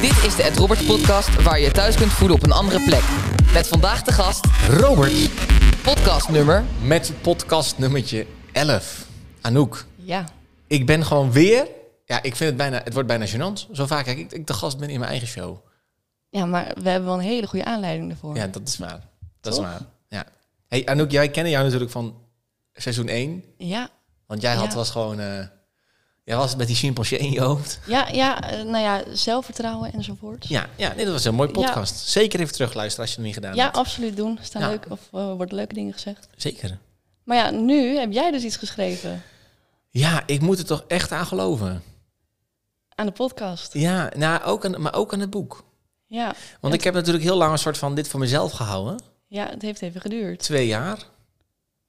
Dit is de Ed Roberts podcast waar je je thuis kunt voelen op een andere plek. Met vandaag de gast, Robert podcastnummer. met podcast nummertje 11. Anouk, Ja, ik ben gewoon weer... Ja, ik vind het bijna... Het wordt bijna gênant. Zo vaak kijk ik, ik de gast ben in mijn eigen show. ja, maar we hebben wel een hele goede aanleiding ervoor. Ja, dat is waar. Dat Toch? is waar. Ja. Hey Anouk, jij kennen jou natuurlijk van seizoen 1. ja, Want jij had Ja. was gewoon... eh, jij was met die chimpansee in je hoofd. ja, ja eh, nou ja, zelfvertrouwen enzovoort. Ja, ja nee, dat was een mooie podcast. Zeker even terugluisteren als je het nog niet gedaan Ja, hebt. absoluut doen. Staan Ja. leuk, of eh, worden leuke dingen gezegd. Zeker. Maar ja, nu heb jij dus iets geschreven Ja, ik moet er toch echt aan geloven. aan de podcast. Ja, nou, ook aan, maar ook aan het boek. Ja, Want ik heb natuurlijk heel lang een soort van dit voor mezelf gehouden. ja het heeft even geduurd. Twee jaar.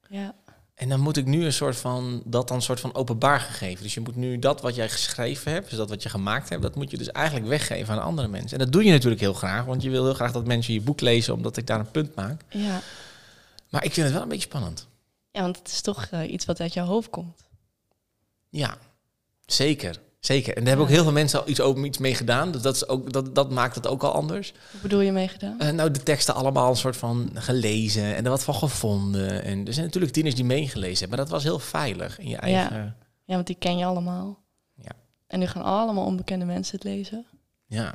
Ja, En dan moet ik nu een soort van dat dan een soort van openbaar gegeven. Dus je moet nu dat wat jij geschreven hebt, dus dat wat je gemaakt hebt, dat moet je dus eigenlijk weggeven aan andere mensen. En dat doe je natuurlijk heel graag, want je wil heel graag dat mensen je boek lezen, omdat ik daar een punt maak. ja. Maar ik vind het wel een beetje spannend. ja want het is toch eh, iets wat uit jouw hoofd komt. Ja, zeker. Zeker. En daar hebben ook heel veel mensen al iets, over, iets mee gedaan. Dus dat, is ook, dat, dat maakt het ook al anders. Wat bedoel je meegedaan? Eh, nou, de teksten allemaal een soort van gelezen en er wat van gevonden. En er zijn natuurlijk tieners die meegelezen hebben, maar dat was heel veilig in je eigen... Ja, want die ken je allemaal. Ja. En nu gaan allemaal onbekende mensen het lezen. ja.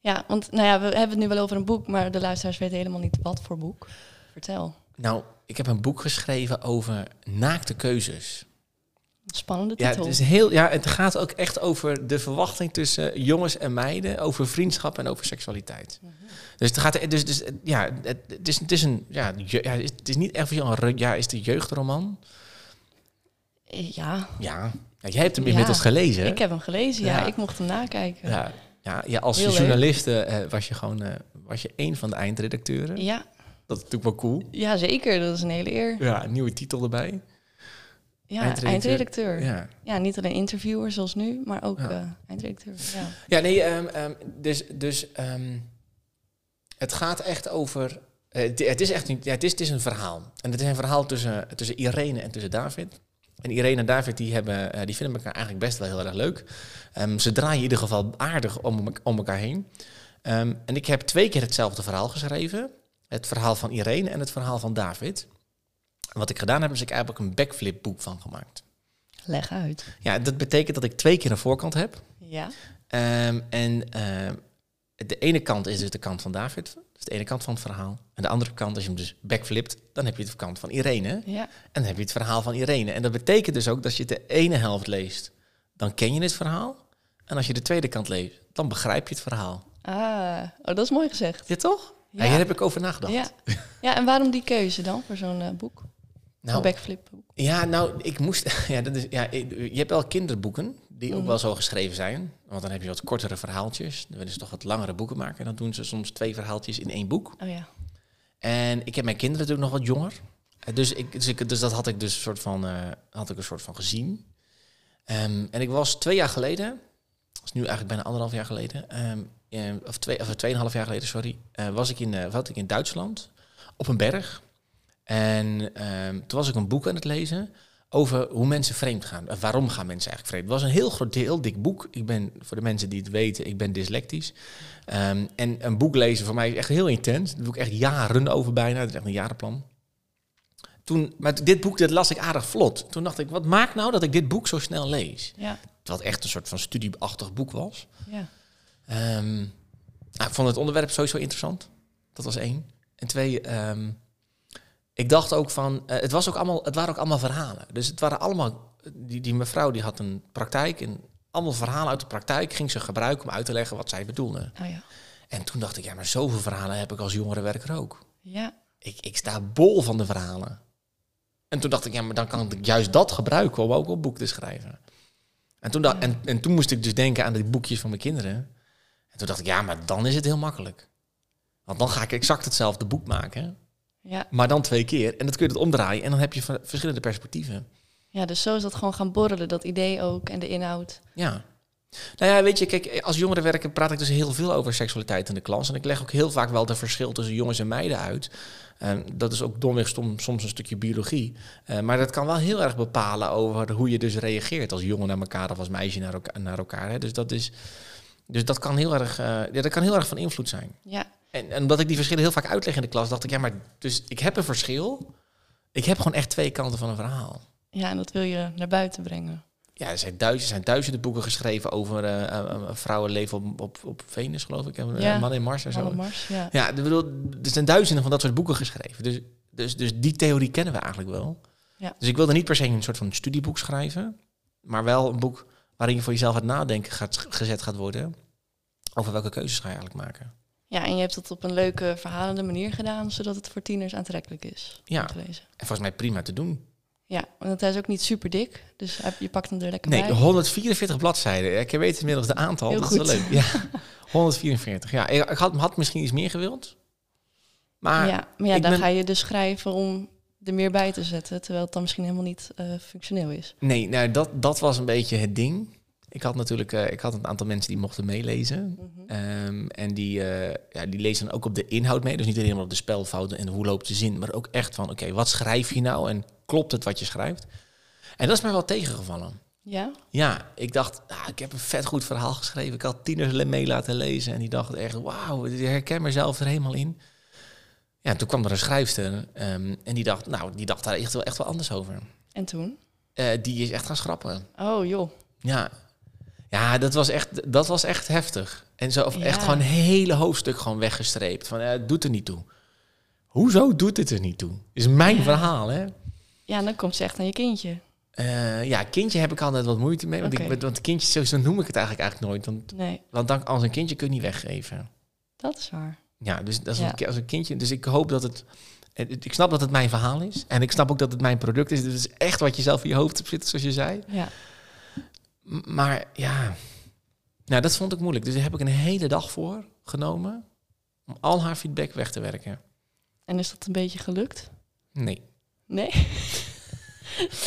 Ja, want nou ja, we hebben het nu wel over een boek, maar de luisteraars weten helemaal niet wat voor boek. Vertel. Nou, ik heb een boek geschreven over naakte keuzes. Spannende Ja, titel. het, is heel, ja, het gaat ook echt over de verwachting tussen jongens en meiden, over vriendschap en over seksualiteit. Dus het gaat, dus, dus ja, het, het is, het is een, ja, ja, het is niet echt een, ja, is een jeugdroman? Ja, Ja, ja jij hebt hem Ja, inmiddels gelezen. ik heb hem gelezen. Ja, Ja. ik mocht hem nakijken. Ja, ja, ja, ja, als Heel leuk. journaliste eh, was je gewoon, eh, was je één van de eindredacteuren. ja, Dat is natuurlijk wel cool. zeker. Dat is een hele eer. Ja, een nieuwe titel erbij. Ja, Eindredacteur. eindredacteur. Ja. Ja. niet alleen interviewer zoals nu, maar ook Ja. eh, eindredacteur. Ja. Ja, nee, ehm, ehm, dus, dus ehm, het gaat echt over. eh, het, is echt niet, ja, het, is, het is een verhaal. En het is een verhaal tussen, tussen Irene en tussen David. En Irene en David die hebben, eh, die vinden elkaar eigenlijk best wel heel erg leuk. Ze draaien in ieder geval aardig om, om elkaar heen. En ik heb twee keer hetzelfde verhaal geschreven. Het verhaal van Irene en het verhaal van David. Wat ik gedaan heb, is ik eigenlijk een backflip boek van gemaakt. Leg uit. Ja, dat betekent dat ik twee keer een voorkant heb. Ja. Ehm, en ehm, de ene kant is dus de kant van David. Dus de ene kant van het verhaal. En de andere kant, als je hem dus backflipt, dan heb je de kant van Irene. Ja. En dan heb je het verhaal van Irene. En dat betekent dus ook dat als je de ene helft leest, dan ken je het verhaal. En als je de tweede kant leest, dan begrijp je het verhaal. Ah, oh, dat is mooi gezegd. Ja, toch? Ja. Ja. hier heb ik over nagedacht. Ja. ja, en waarom die keuze dan voor zo'n eh, boek? Nou, backflip. Ja, nou, ik moest. Ja, dat is, ja, je hebt wel kinderboeken die ook Mhm. wel zo geschreven zijn. Want dan heb je wat kortere verhaaltjes. Dan willen ze toch wat langere boeken maken. En dan doen ze soms twee verhaaltjes in één boek. Oh ja. En ik heb mijn kinderen natuurlijk nog wat jonger. Eh, Dus, ik, dus, ik, dus dat had ik dus een soort van, eh, had ik een soort van gezien. Ehm, en ik was twee jaar geleden, dat is nu eigenlijk bijna anderhalf jaar geleden, eh, of, twee, of tweeënhalf jaar geleden, sorry, was ik in, was ik in Duitsland op een berg. En ehm, toen was ik een boek aan het lezen over hoe mensen vreemd gaan. En waarom gaan mensen eigenlijk vreemd? Het was een heel groot, heel dik boek. Ik ben, voor de mensen die het weten, ik ben dyslectisch. Ehm, en een boek lezen voor mij is echt heel intens. Daar doe ik echt jaren over bijna. Dat is echt een jarenplan. Toen, maar dit boek dat las ik aardig vlot. Toen dacht ik, wat maakt nou dat ik dit boek zo snel lees? Ja. Wat echt een soort van studieachtig boek was. Ja. Ehm, nou, ik vond het onderwerp sowieso interessant. Dat was één. En twee, ehm, ik dacht ook van, eh, het, was ook allemaal, het waren ook allemaal verhalen. Dus het waren allemaal, die, die mevrouw die had een praktijk en allemaal verhalen uit de praktijk ging ze gebruiken om uit te leggen wat zij bedoelde. Oh ja. En toen dacht ik, ja, maar zoveel verhalen heb ik als jongerenwerker ook. Ja. Ik, ik sta bol van de verhalen. En toen dacht ik, ja, maar dan kan ik juist dat gebruiken om ook een boek te schrijven. En toen, dacht, en, en toen moest ik dus denken aan de boekjes van mijn kinderen. En toen dacht ik, ja, maar dan is het heel makkelijk. Want dan ga ik exact hetzelfde boek maken, Ja. maar dan twee keer. En dat kun je het omdraaien en dan heb je verschillende perspectieven. ja, dus zo is dat gewoon gaan borrelen, dat idee ook en de inhoud. Ja. Nou ja, weet je, kijk, als jongerenwerker praat ik dus heel veel over seksualiteit in de klas. En ik leg ook heel vaak wel de verschil tussen jongens en meiden uit. En dat is ook domweg soms een stukje biologie. Eh, maar dat kan wel heel erg bepalen over hoe je dus reageert als jongen naar elkaar of als meisje naar elkaar. Naar elkaar hè. Dus dat is. Dus dat kan heel erg, eh, ja, dat kan heel erg van invloed zijn. Ja, En, en omdat ik die verschillen heel vaak uitleg in de klas, dacht ik, ja, maar dus ik heb een verschil. Ik heb gewoon echt twee kanten van een verhaal. ja, en dat wil je naar buiten brengen. Ja, er zijn, duizend, er zijn duizenden boeken geschreven over eh, eh, eh, vrouwen leven op, op, op Venus, geloof ik. En, Ja. Man in Mars en zo. Mars, ja. Ja, bedoel, er zijn duizenden van dat soort boeken geschreven. Dus, dus, dus die theorie kennen we eigenlijk wel. Ja. Dus ik wilde niet per se een soort van studieboek schrijven, maar wel een boek waarin je voor jezelf het nadenken gaat, gezet gaat worden. Over welke keuzes ga je eigenlijk maken. Ja, en je hebt het op een leuke, verhalende manier gedaan, zodat het voor tieners aantrekkelijk is Ja. om te lezen. En volgens mij prima te doen. Ja, want hij is ook niet super dik, dus je pakt hem er lekker Nee, bij. 144 bladzijden. Ik weet inmiddels de aantal. Heel dat is wel goed. leuk. Ja, 144. Ja, ik had, had misschien iets meer gewild. Maar ja, maar ja, dan ben- ga je dus schrijven om er meer bij te zetten, terwijl het dan misschien helemaal niet eh, functioneel is. nee, nou, dat, dat was een beetje het ding. Ik had natuurlijk eh, ik had een aantal mensen die mochten meelezen. Mhm. Ehm, en die, eh, ja, die lezen dan ook op de inhoud mee. Dus niet alleen maar op de spelfouten en hoe loopt de zin. Maar ook echt van, oké, wat schrijf je nou? En klopt het wat je schrijft? En dat is mij wel tegengevallen. Ja? Ja, ik dacht, ah, ik heb een vet goed verhaal geschreven. Ik had tieners mee laten lezen. En die dachten echt, wauw, ik herken mezelf er helemaal in. Ja, en toen kwam er een schrijfster. ehm, en die dacht, nou, die dacht daar echt wel, echt wel anders over. En toen? Eh, die is echt gaan schrappen. Oh joh, Ja. Ja, dat was echt, dat was echt heftig. En zo of echt gewoon een hele hoofdstuk gewoon weggestreept. Van, het doet er niet toe. Hoezo doet het er niet toe? Is mijn Ja. verhaal, hè? ja, dan komt ze echt aan je kindje. Eh, ja, kindje heb ik altijd wat moeite mee. Want, Oké. ik, want kindjes, zo, zo noem ik het eigenlijk, eigenlijk nooit. Want, Nee, want dan, als een kindje kun je niet weggeven. dat is waar. Ja, dus dat is Ja. een ki- als een kindje. Dus ik hoop dat het. Ik snap dat het mijn verhaal is. En ik snap ook dat het mijn product is. Dus is echt wat je zelf in je hoofd hebt zitten, zoals je zei. Ja, Maar ja, nou, dat vond ik moeilijk. Dus daar heb ik een hele dag voor genomen om al haar feedback weg te werken. en is dat een beetje gelukt? Nee. Nee?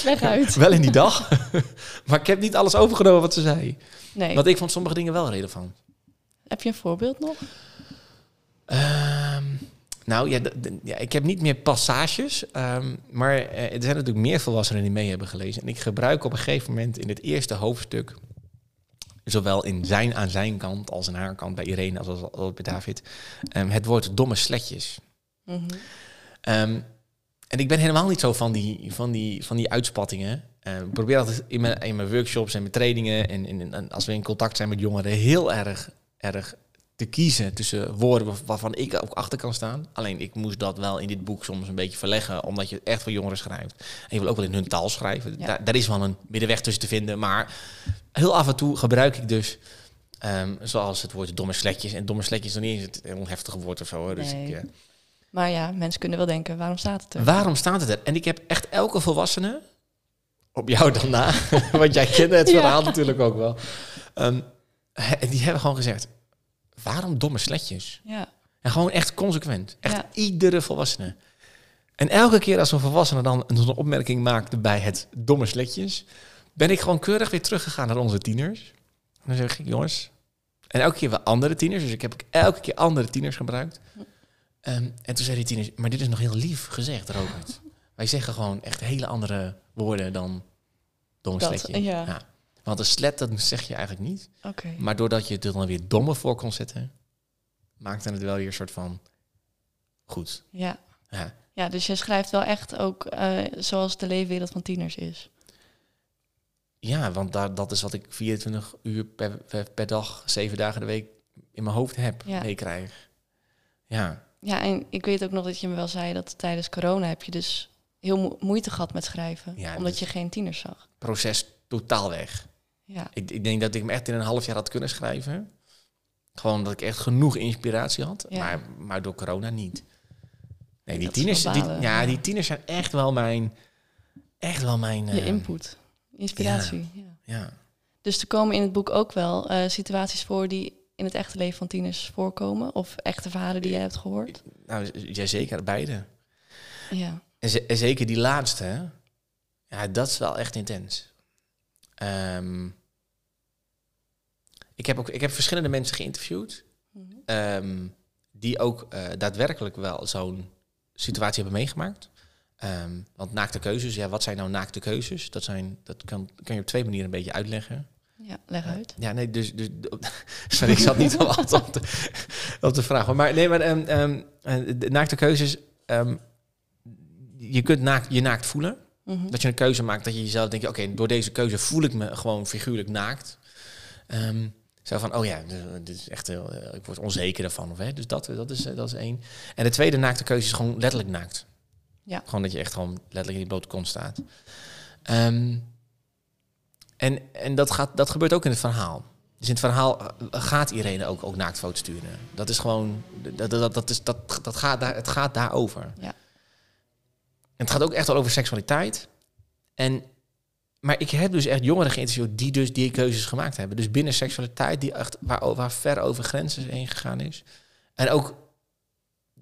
Leg uit. Wel in die dag. maar ik heb niet alles overgenomen wat ze zei. Nee. Want ik vond sommige dingen wel relevant. Heb je een voorbeeld nog? Ehm, nou ja, ik heb niet meer passages. ehm, maar eh, er zijn natuurlijk meer volwassenen die mee hebben gelezen. En ik gebruik op een gegeven moment in het eerste hoofdstuk, zowel in zijn aan zijn kant als aan haar kant bij Irene als, als, als bij David, ehm, het woord domme sletjes. Mhm. Ehm, en ik ben helemaal niet zo van die, van die, van die uitspattingen. Ik probeer altijd in mijn, in mijn workshops en mijn trainingen en, en, en als we in contact zijn met jongeren heel erg, erg te kiezen tussen woorden waar- waarvan ik ook achter kan staan. Alleen ik moest dat wel in dit boek soms een beetje verleggen, omdat je echt voor jongeren schrijft. En je wil ook wel in hun taal schrijven. Ja. Daar, daar is wel een middenweg tussen te vinden. Maar heel af en toe gebruik ik dus, ehm, zoals het woord domme sletjes. En domme sletjes is nog niet eens het heel heftige woord of zo. Dus Nee. ik, eh, Maar ja, mensen kunnen wel denken, waarom staat het er? Waarom staat het er? En ik heb echt elke volwassene, op jou dan na, want jij kende het Ja. verhaal natuurlijk ook wel. Ehm, die hebben gewoon gezegd, waarom domme sletjes? Ja, En gewoon echt consequent. Echt Ja. iedere volwassene. En elke keer als een volwassene dan een opmerking maakte bij het domme sletjes, ben ik gewoon keurig weer teruggegaan naar onze tieners. En dan zeg ik, jongens, en elke keer wel andere tieners, dus ik heb ook elke keer andere tieners gebruikt. Ehm, en toen zei die tieners, maar dit is nog heel lief gezegd, Robert. Wij zeggen gewoon echt hele andere woorden dan domme Dat, sletje. ja. Want een slet, dat zeg je eigenlijk niet. oké. Maar doordat je het er dan weer domme voor kon zetten, maakte het wel weer een soort van goed. Ja. Ja. ja, dus je schrijft wel echt ook eh, zoals de leefwereld van tieners is. Ja, want daar, dat is wat ik 24 uur per, per, per dag, zeven dagen de week in mijn hoofd heb, Ja. meekrijg. Ja, Ja, en ik weet ook nog dat je me wel zei dat tijdens corona heb je dus heel mo- moeite gehad met schrijven. Ja, omdat dus- je geen tieners zag. proces totaal weg. Ja, Ik, ik denk dat ik hem echt in een half jaar had kunnen schrijven. Gewoon dat ik echt genoeg inspiratie had, Ja. maar, maar door corona niet. Nee, die Dat tieners, die, ja, die tieners zijn echt wel mijn, echt wel mijn. je eh, input, inspiratie. Ja. Ja, Dus er komen in het boek ook wel eh, situaties voor die in het echte leven van tieners voorkomen. Of echte verhalen die jij hebt gehoord. nou, ja, zeker beide. Ja, En, en zeker die laatste, hè? ja, dat is wel echt intens. Ehm, ik, heb ook, ik heb verschillende mensen geïnterviewd Mhm. ehm, die ook eh, daadwerkelijk wel zo'n situatie hebben meegemaakt. Ehm, want naakte keuzes, ja, wat zijn nou naakte keuzes? Dat, zijn, dat kan, kan je op twee manieren een beetje uitleggen. Ja, leg uit. Ja, nee, dus... dus sorry, ik zat niet wachten op de, op de vraag. Maar nee, maar eh, de naakte keuzes... je kunt naakt, je naakt voelen. Mhm. Dat je een keuze maakt, dat je jezelf denkt... oké, door deze keuze voel ik me gewoon figuurlijk naakt. Ehm, zo van, oh ja, dit- is echt heel... eh, ik word onzeker daarvan. Of, hè? Dus dat, dat, is, eh, dat is één. En de tweede naakte keuze is gewoon letterlijk naakt. Ja. Gewoon dat je echt gewoon letterlijk in die blote kont staat. Ehm, en en dat, gaat, dat gebeurt ook in het verhaal. Dus in het verhaal eh, gaat Irene ook, ook naaktfoto's sturen. Dat is gewoon, dat, dat, dat, is, dat, dat gaat daar, het gaat daarover. Ja. En het gaat ook echt over seksualiteit. En, maar ik heb dus echt jongeren geïnterviewd die dus die keuzes gemaakt hebben. Dus binnen seksualiteit, die echt, waar, waar ver over grenzen heen gegaan is. En ook,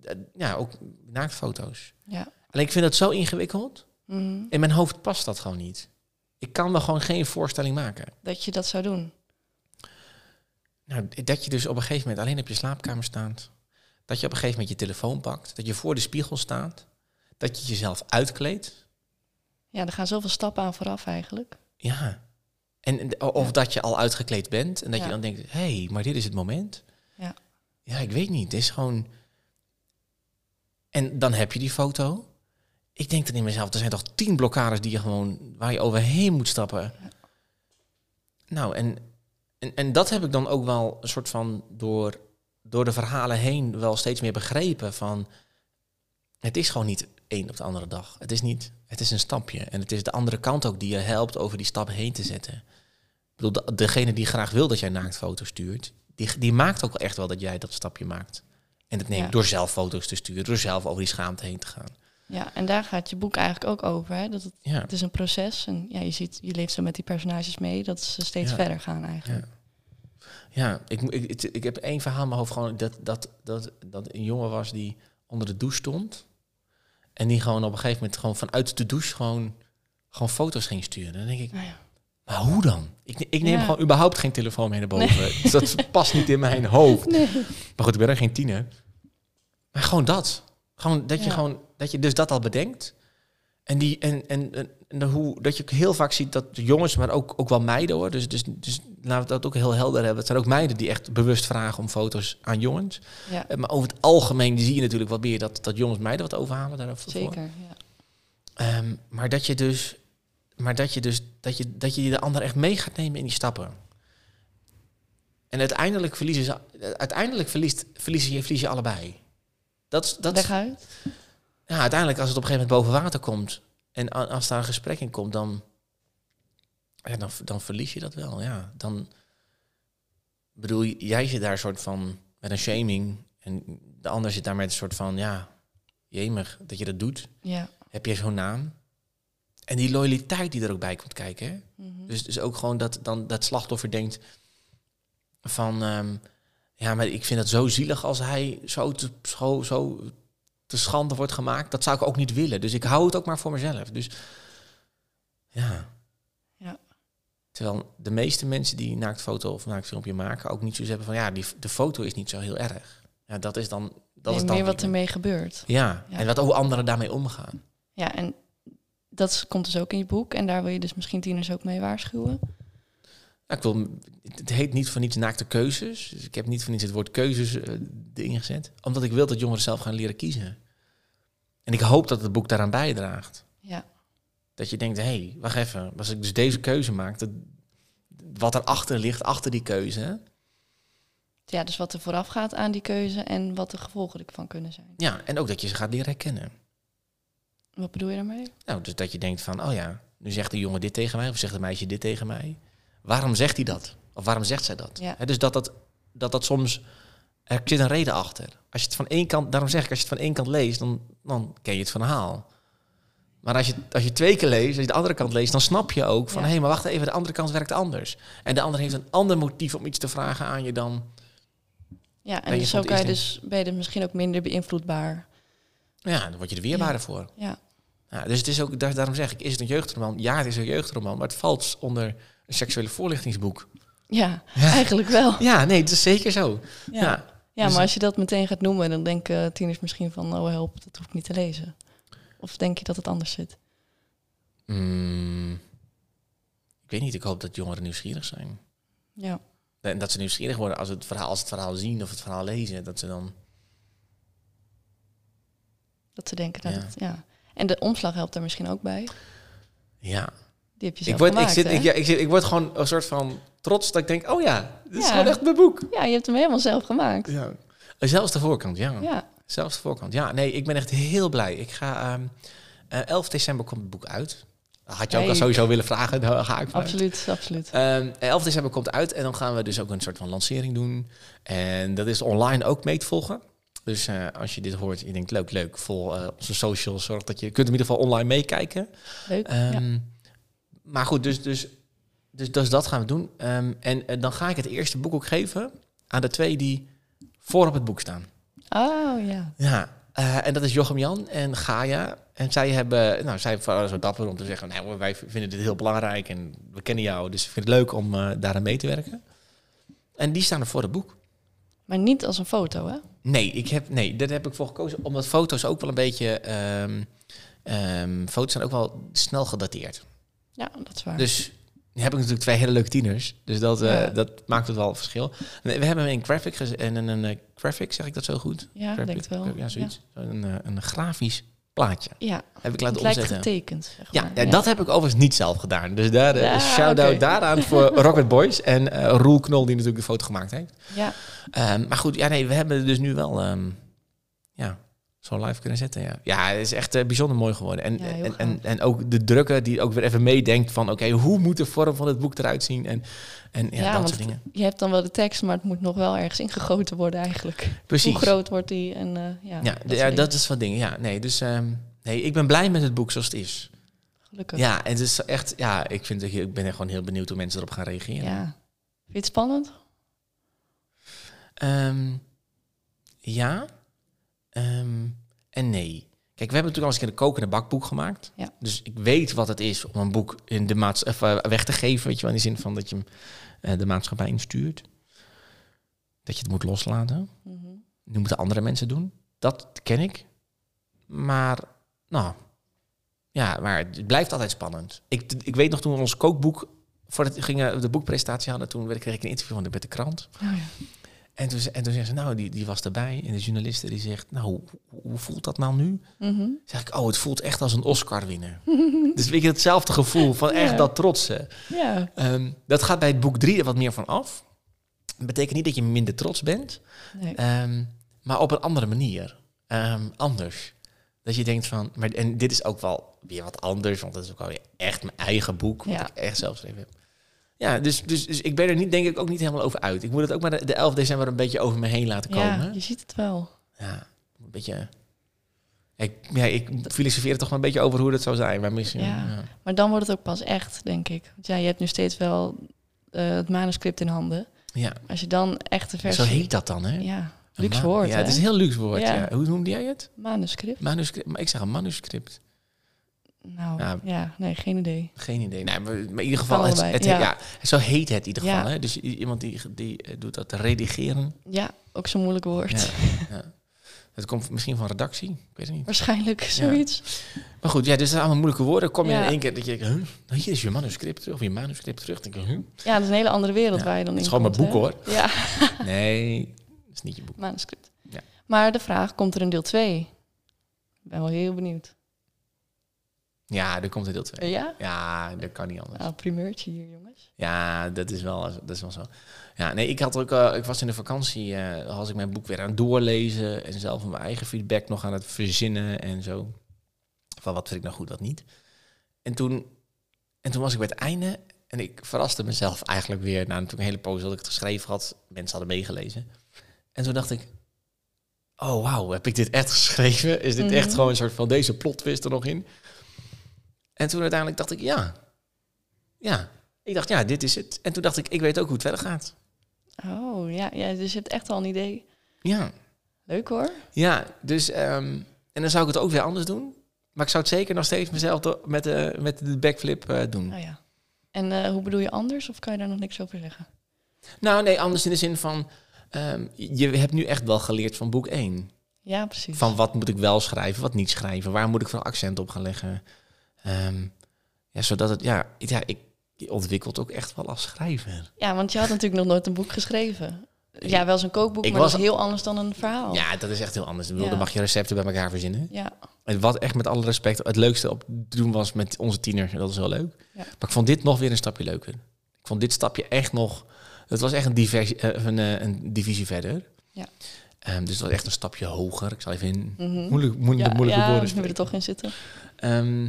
eh, ja, ook naaktfoto's. Ja. Alleen ik vind dat zo ingewikkeld. Mhm. In mijn hoofd past dat gewoon niet. Ik kan me gewoon geen voorstelling maken. Dat je dat zou doen. Nou, dat je dus op een gegeven moment alleen op je slaapkamer staat. Dat je op een gegeven moment je telefoon pakt. Dat je voor de spiegel staat. Dat je jezelf uitkleedt. Ja, er gaan zoveel stappen aan vooraf eigenlijk. Ja. En, of Ja. dat je al uitgekleed bent. En dat je dan denkt, hé, hey, maar dit is het moment. Ja. Ja, ik weet niet. Het is gewoon... En dan heb je die foto. Ik denk dan in mezelf, er zijn toch tien blokkades die je gewoon, waar je overheen moet stappen. Nou, en, en, en dat heb ik dan ook wel een soort van door, door de verhalen heen wel steeds meer begrepen van, het is gewoon niet op de andere dag. Het is niet, het is een stapje. En het is de andere kant ook die je helpt over die stap heen te zetten. Ik bedoel, de- degene die graag wil dat jij naaktfoto's stuurt, die, die maakt ook echt wel dat jij dat stapje maakt. En dat neemt Ja. door zelf foto's te sturen, door zelf over die schaamte heen te gaan. Ja, en daar gaat je boek eigenlijk ook over. Hè? Dat het, Ja. het is een proces. En ja, je ziet, je leeft zo met die personages mee, dat ze steeds Ja. verder gaan eigenlijk. Ja, ik, ik, ik heb één verhaal in mijn hoofd gewoon dat, dat, dat, dat een jongen was die onder de douche stond. En die gewoon op een gegeven moment gewoon vanuit de douche gewoon, gewoon foto's ging sturen. Dan denk ik, Nou ja. maar hoe dan? Ik, ik neem Ja. gewoon überhaupt geen telefoon mee naar boven. Dus dat past niet in mijn hoofd. Nee. Maar goed, ik ben er geen tiener. Maar gewoon dat. Gewoon dat je gewoon dat je dus dat al bedenkt. En die en, en, en, hoe dat je heel vaak ziet dat jongens, maar ook, ook wel meiden hoor. Dus, dus, dus laten we dat ook heel helder hebben. Het zijn ook meiden die echt bewust vragen om foto's aan jongens. Ja, Eh, Maar over het algemeen zie je natuurlijk wat meer dat, dat jongens meiden wat overhalen daarover. zeker. Ja. Ehm, maar dat je dus, maar dat je dus, dat je, dat je de ander echt mee gaat nemen in die stappen. En uiteindelijk verliezen ze, uiteindelijk verliest, verliezen je, verlies je allebei. Dat, dat, Leg uit. Ja, uiteindelijk als het op een gegeven moment boven water komt en als daar een gesprek in komt, dan, ja, dan, dan verlies je dat wel. Ja, dan bedoel jij zit daar een soort van met een shaming en de ander zit daar met een soort van ja, jemig dat je dat doet Ja. heb je zo'n naam. En die loyaliteit die er ook bij komt kijken. Hè? Mhm. Dus, dus ook gewoon dat dan dat slachtoffer denkt van... ehm, ja, maar ik vind het zo zielig als hij zo te, zo, zo te schande wordt gemaakt. Dat zou ik ook niet willen. Dus ik hou het ook maar voor mezelf. Dus ja. Ja. Terwijl de meeste mensen die een naaktfoto of een naaktfilmpje maken... ook niet zoiets hebben van... ja, die, de foto is niet zo heel erg. Ja, dat is dan... Dat Nee, is dan meer wat ermee gebeurt. Ja, Ja. en wat hoe anderen daarmee omgaan. Ja, en dat komt dus ook in je boek. En daar wil je dus misschien tieners ook mee waarschuwen. Nou, ik wil, het heet niet voor niets naakte keuzes. Dus ik heb niet voor niets het woord keuzes erin gezet. Omdat ik wil dat jongeren zelf gaan leren kiezen. En ik hoop dat het boek daaraan bijdraagt. Ja. Dat je denkt, hé, hey, wacht even. Als ik dus deze keuze maak, dat, wat erachter ligt, achter die keuze. ja, dus wat er vooraf gaat aan die keuze en wat de gevolgen ervan kunnen zijn. Ja, en ook dat je ze gaat leren herkennen. Wat bedoel je daarmee? Nou, dus dat je denkt van, oh ja, nu zegt de jongen dit tegen mij, of zegt een meisje dit tegen mij. Waarom zegt hij dat? Of waarom zegt zij dat? Ja. Dus dat dat, dat dat soms, er zit een reden achter. Als je het van één kant, daarom zeg ik, als je het van één kant leest, dan, dan ken je het verhaal. Maar als je, als je twee keer leest, als je de andere kant leest, dan snap je ook van, hé, Ja. hey, maar wacht even, de andere kant werkt anders. En de ander heeft een ander motief om iets te vragen aan je dan. Ja, en dus zo kan je instinct? dus, ben je dus misschien ook minder beïnvloedbaar. Ja, dan word je er weerbaarder voor. Ja, Ja, dus het is ook, daar- daarom zeg ik, is het een jeugdroman? Ja, het is een jeugdroman, maar het valt onder een seksuele voorlichtingsboek. ja, eigenlijk wel. Ja, nee, het is zeker zo. Ja, Ja. ja. dus- maar als je dat meteen gaat noemen, dan denken tieners misschien van, oh help, dat hoef ik niet te lezen. Of denk je dat het anders zit? Mm, ik weet niet, ik hoop dat jongeren nieuwsgierig zijn. Ja. En dat ze nieuwsgierig worden als, het verhaal, als het verhaal zien of het verhaal lezen. Dat ze dan... Dat ze denken dat Ja. het, ja. En de omslag helpt er misschien ook bij. Ja. Die heb je Ik word, ik, zit, ik, ja, ik, zit, ik word gewoon een soort van trots dat ik denk... Oh ja, dit is gewoon echt mijn boek. Ja, je hebt hem helemaal zelf gemaakt. Ja. Zelfs de voorkant, ja. Ja. Zelfs de voorkant. Ja, nee, ik ben echt heel blij. Ik ga... ehm, eh, 11 december komt het boek uit. Had je ook Hey. al sowieso willen vragen, daar ga ik vanuit. Absoluut, absoluut. Ehm, 11 december komt het uit en dan gaan we dus ook een soort van lancering doen. En dat is online ook mee te volgen. Dus eh, als je dit hoort, je denkt leuk, leuk, vol eh, onze socials, zorg dat je kunt in ieder geval online meekijken. Leuk. Ehm, ja. Maar goed, dus, dus, dus, dus dat gaan we doen. Ehm, en eh, dan ga ik het eerste boek ook geven aan de twee die voor op het boek staan. Oh ja. Ja, eh, en dat is Jochem Jan en Gaia. En zij hebben, nou, zij waren zo dapper om te zeggen, nou, wij vinden dit heel belangrijk en we kennen jou, dus ik vind het leuk om eh daaraan mee te werken. En die staan er voor het boek. Maar niet als een foto, hè? Nee, ik heb, nee, daar heb ik voor gekozen, omdat foto's ook wel een beetje, ehm, ehm, foto's zijn ook wel snel gedateerd. Ja, dat is waar. Dus nu heb ik natuurlijk twee hele leuke tieners. Dus dat, eh, Ja. dat maakt het wel een verschil. We hebben in graphic en een, een eh, graphic, zeg ik dat zo goed? ja, ik Graphic, denk het wel. Ja, zoiets. Een, eh, een grafisch plaatje. Ja, Heb ik laten het omzetten. getekend. Zeg Ja, maar. ja, dat heb ik overigens niet zelf gedaan. Dus daar, Ja, shout-out daaraan voor Rocket Boys en eh Roel Knol, die natuurlijk de foto gemaakt heeft. Ja, Ehm, maar goed, ja, nee, we hebben dus nu wel ehm, ja, zo live kunnen zetten. Ja, ja het is echt eh, bijzonder mooi geworden. En, Ja, en, en, en ook de drukker die ook weer even meedenkt van... oké, hoe moet de vorm van het boek eruit zien? En, en ja, Ja, dat soort dingen. je hebt dan wel de tekst, maar het moet nog wel ergens ingegoten worden eigenlijk. Precies. Hoe groot wordt die? En, eh, ja, ja, dat, ja, is wat dingen. Ja, nee, dus ehm, nee, ik ben blij met het boek zoals het is. Gelukkig. Ja, en het is echt... Ja, ik, vind, ik ben gewoon heel benieuwd hoe mensen erop gaan reageren. Ja. Vind je het spannend? Ehm, ja. Ehm, en nee. Kijk, we hebben natuurlijk al eens een keer een kokende bakboek gemaakt. Ja. Dus ik weet wat het is om een boek in de maats of, eh, weg te geven. Weet je wel, in de zin van dat je hem eh, de maatschappij instuurt. Dat je het moet loslaten. Mhm. Nu moeten andere mensen doen. Dat ken ik. Maar, nou, ja, maar het blijft altijd spannend. Ik, ik weet nog toen we ons kookboek, voordat we gingen de boekpresentatie hadden, toen kreeg ik een interview van de, met de krant. Oh, ja. En toen, en toen zei ze, nou, die, die was erbij. En de journaliste die zegt, nou, hoe, hoe voelt dat nou nu? Mhm. Zeg ik, oh, het voelt echt als een Oscar winnen. dus weet je, hetzelfde gevoel van echt dat trotsen. ja. Ehm, dat gaat bij het boek 3 er wat meer van af. Dat betekent niet dat je minder trots bent, Nee. ehm, maar op een andere manier. Ehm, anders. Dat je denkt van, maar, en dit is ook wel weer wat anders, want dat is ook alweer echt mijn eigen boek, wat Ja. ik echt zelf geschreven heb. Ja, dus, dus, dus ik ben er niet, denk ik ook niet helemaal over uit. Ik moet het ook maar de, de 11 december een beetje over me heen laten komen. ja, je ziet het wel. Ja, een beetje. Ik, ja, ik filosofeer er toch wel een beetje over hoe dat zou zijn. Maar misschien. Ja. Ja. Maar dan wordt het ook pas echt, denk ik. Want ja, je hebt nu steeds wel eh, het manuscript in handen. ja. Als je dan echt de versie... Zo heet dat dan, hè? Ja, luxe woord, Ja, hè? het is een heel luxe woord. Ja. Ja. Hoe noemde jij het? Manuscript? Manuscript. Maar ik zeg een manuscript. Nou, Ja. ja. nee, geen idee. Geen idee. Nee, maar, in ieder geval, het, het, ja. ja. zo heet het in ieder geval. Ja. Hè? Dus iemand die, die eh, doet dat redigeren. Ja, ook zo'n moeilijk woord. Ja. ja. Het komt misschien van redactie. Ik weet het niet. Waarschijnlijk zoiets. Maar goed, ja, dus dat zijn allemaal moeilijke woorden. Kom je in één keer dat je denkt, huh? nou, hier is je manuscript terug. Of je manuscript terug. Denk je, huh? Ja, dat is een hele andere wereld waar je dan het in is gewoon mijn boek, hè? Ja, Nee, dat is niet je boek. manuscript. Ja. Maar de vraag, komt er een deel 2? Ik ben wel heel benieuwd. Ja, er komt een deel 2. Ja? Ja, dat kan niet anders. Nou, primeurtje hier, jongens. Ja, dat is wel, dat is wel zo. Ja, nee, ik had ook, eh, ik was in de vakantie, was ik mijn boek weer aan het doorlezen en zelf mijn eigen feedback nog aan het verzinnen en zo. Van wat vind ik nou goed, wat niet. En toen, en toen was ik bij het einde en ik verraste mezelf eigenlijk weer. Nou, natuurlijk een hele poos dat ik het geschreven had, mensen hadden meegelezen. En toen dacht ik, oh wauw, heb ik dit echt geschreven? Is dit echt Mhm. gewoon een soort van deze plot twist er nog in? En toen uiteindelijk dacht ik, ja, ja. Ik dacht, ja, dit is het. En toen dacht ik, ik weet ook hoe het verder gaat. Oh, ja, ja, dus je hebt echt al een idee. Ja, Leuk hoor. ja dus... ehm, en dan zou ik het ook weer anders doen. Maar ik zou het zeker nog steeds mezelf met de, met de backflip eh, doen. Oh ja. En eh, hoe bedoel je anders? Of kan je daar nog niks over zeggen? Nou, nee, anders in de zin van... ehm, je hebt nu echt wel geleerd van boek 1. Ja, precies. Van wat moet ik wel schrijven, wat niet schrijven. Waar moet ik veel accent op gaan leggen. Ehm, ja, zodat het... Ja, ik- ja ik, je ontwikkelt ook echt wel als schrijver. Ja, want je had natuurlijk nog nooit een boek geschreven. Ja, wel eens een kookboek, Ik maar was- dat is heel anders dan een verhaal. Ja, dat is echt heel anders. Ik bedoel, Ja. Dan mag je recepten bij elkaar verzinnen. Ja. En wat echt met alle respect het leukste op doen was met onze tiener. Dat is wel leuk. Ja. Maar ik vond dit nog weer een stapje leuker. Ik vond dit stapje echt nog... Het was echt een, diversie, eh, een, eh, een divisie verder. Ja. Ehm, dus het was echt een stapje hoger. Ik zal even in Mhm. moeilijk, moeilijk, ja, moeilijke ja, woorden we willen spreken. er toch in zitten. Ehm,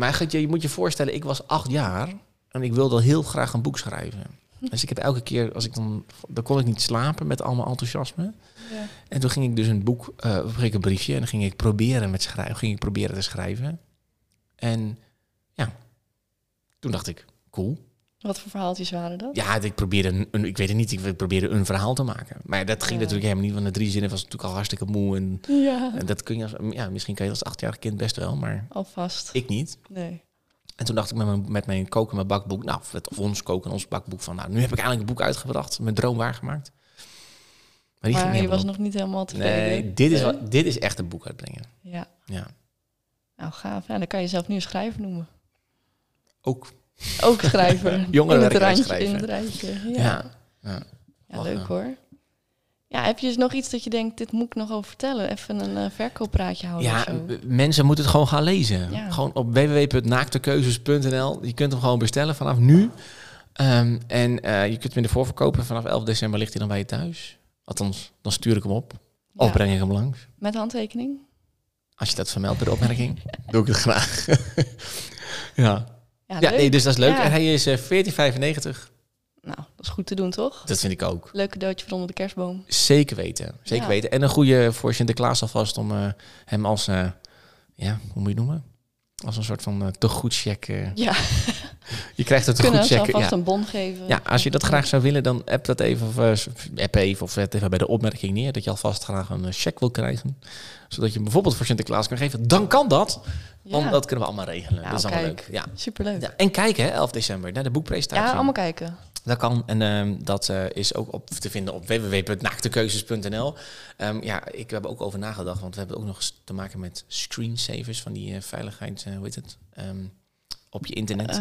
maar je, je moet je voorstellen, ik was acht jaar en ik wilde heel graag een boek schrijven. Dus ik heb elke keer, als ik dan, dan kon ik niet slapen met allemaal enthousiasme. Ja. En toen ging ik dus een boek, of ging ik een briefje en dan ging ik proberen met schrijven, ging ik proberen te schrijven. En ja, toen dacht ik, cool. Wat voor verhaaltjes waren dat? Ja, ik probeerde, een, een- ik weet het niet, ik probeerde een verhaal te maken. Maar dat ging Ja. natuurlijk helemaal niet, want de drie zinnen was natuurlijk al hartstikke moe. En, Ja, en dat kun je, als, ja, misschien kan je als achtjarig kind best wel, maar alvast. ik niet. Nee. En toen dacht ik met mijn, met mijn koken, mijn bakboek, nou, of ons koken, ons bakboek, van nou, nu heb ik eindelijk een boek uitgebracht, mijn droom waargemaakt. Maar die Maar ging je was op. nog niet helemaal tevreden. Nee, dit is, wat, dit is echt een boek uitbrengen. Ja, Ja, nou gaaf. Ja, dan kan je jezelf nu een schrijver noemen. ook. Ook schrijver. Jongerenwerk in het randje. In het rijtje. Ja, Ja. ja. ja. leuk hoor. Ja, heb je dus nog iets dat je denkt, dit moet ik nog over vertellen? Even een eh, verkooppraatje houden Ja, of mensen moeten het gewoon gaan lezen. Ja. Gewoon op www.naaktekeuzes.nl. Je kunt hem gewoon bestellen vanaf nu. Ehm, en eh, je kunt hem in de voorverkopen. Vanaf 11 december ligt hij dan bij je thuis. Althans, dan stuur ik hem op. Of Ja. breng ik hem langs. Met handtekening? Als je dat vermeldt bij de opmerking, doe ik het graag. ja. Ja, ja, nee, dus dat is leuk. Ja. En hij is eh 14,95. Nou, dat is goed te doen, toch? Dat vind ik ook. Leuk cadeautje voor onder de kerstboom. Zeker weten. Zeker Ja. weten. En een goede voor Sinterklaas alvast om eh, hem als, eh, ja, hoe moet je het noemen? Als een soort van uh, tegoedcheck. eh. Ja, je krijgt een kunnen ze tegoedcheck. alvast Ja. een bon geven. ja, als je dat graag zou willen, dan app dat even. Of eh, app even of zet even bij de opmerking neer. Dat je alvast graag een eh, check wil krijgen. Zodat je hem bijvoorbeeld voor Sinterklaas kan geven. Dan kan dat. Want dat kunnen we allemaal regelen. Nou, dat is allemaal kijk. leuk. Ja. Superleuk. Ja, en kijken, hè, 11 december, naar de boekpresentatie. Ja, allemaal kijken. Dat kan. En ehm, dat eh, is ook op te vinden op www.naaktekeuzes.nl. Ehm, ja, ik heb er ook over nagedacht, want we hebben ook nog eens te maken met screensavers van die eh, veiligheid, eh, hoe heet het? Ehm, op je internet.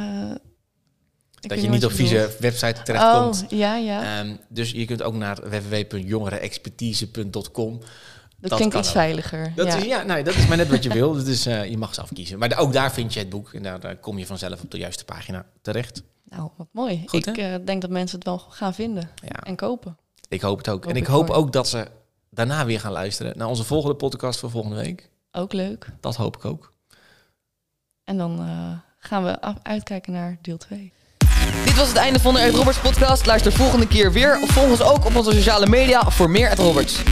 Dat je niet op vieze website terechtkomt. Oh, ja, ja. Dus je kunt ook naar www.jongerenexpertise.com. dat, dat klinkt iets ook. veiliger. Dat ja. is, ja, nou, dat is maar net wat je wil. Dat is, eh, je mag zelf kiezen. Maar ook daar vind je het boek. En daar, daar kom je vanzelf op de juiste pagina terecht. Nou, wat mooi. Goed, ik eh, denk dat mensen het wel gaan vinden Ja. en kopen. Ik hoop het ook. Hoop en ik ik hoop voor. ook dat ze daarna weer gaan luisteren naar onze volgende podcast voor volgende week. Ook leuk. Dat hoop ik ook. En dan eh, gaan we af- uitkijken naar deel 2. Dit was het einde van de Ed Roberts podcast. Luister volgende keer weer. Of volg ons ook op onze sociale media voor meer Ed Roberts.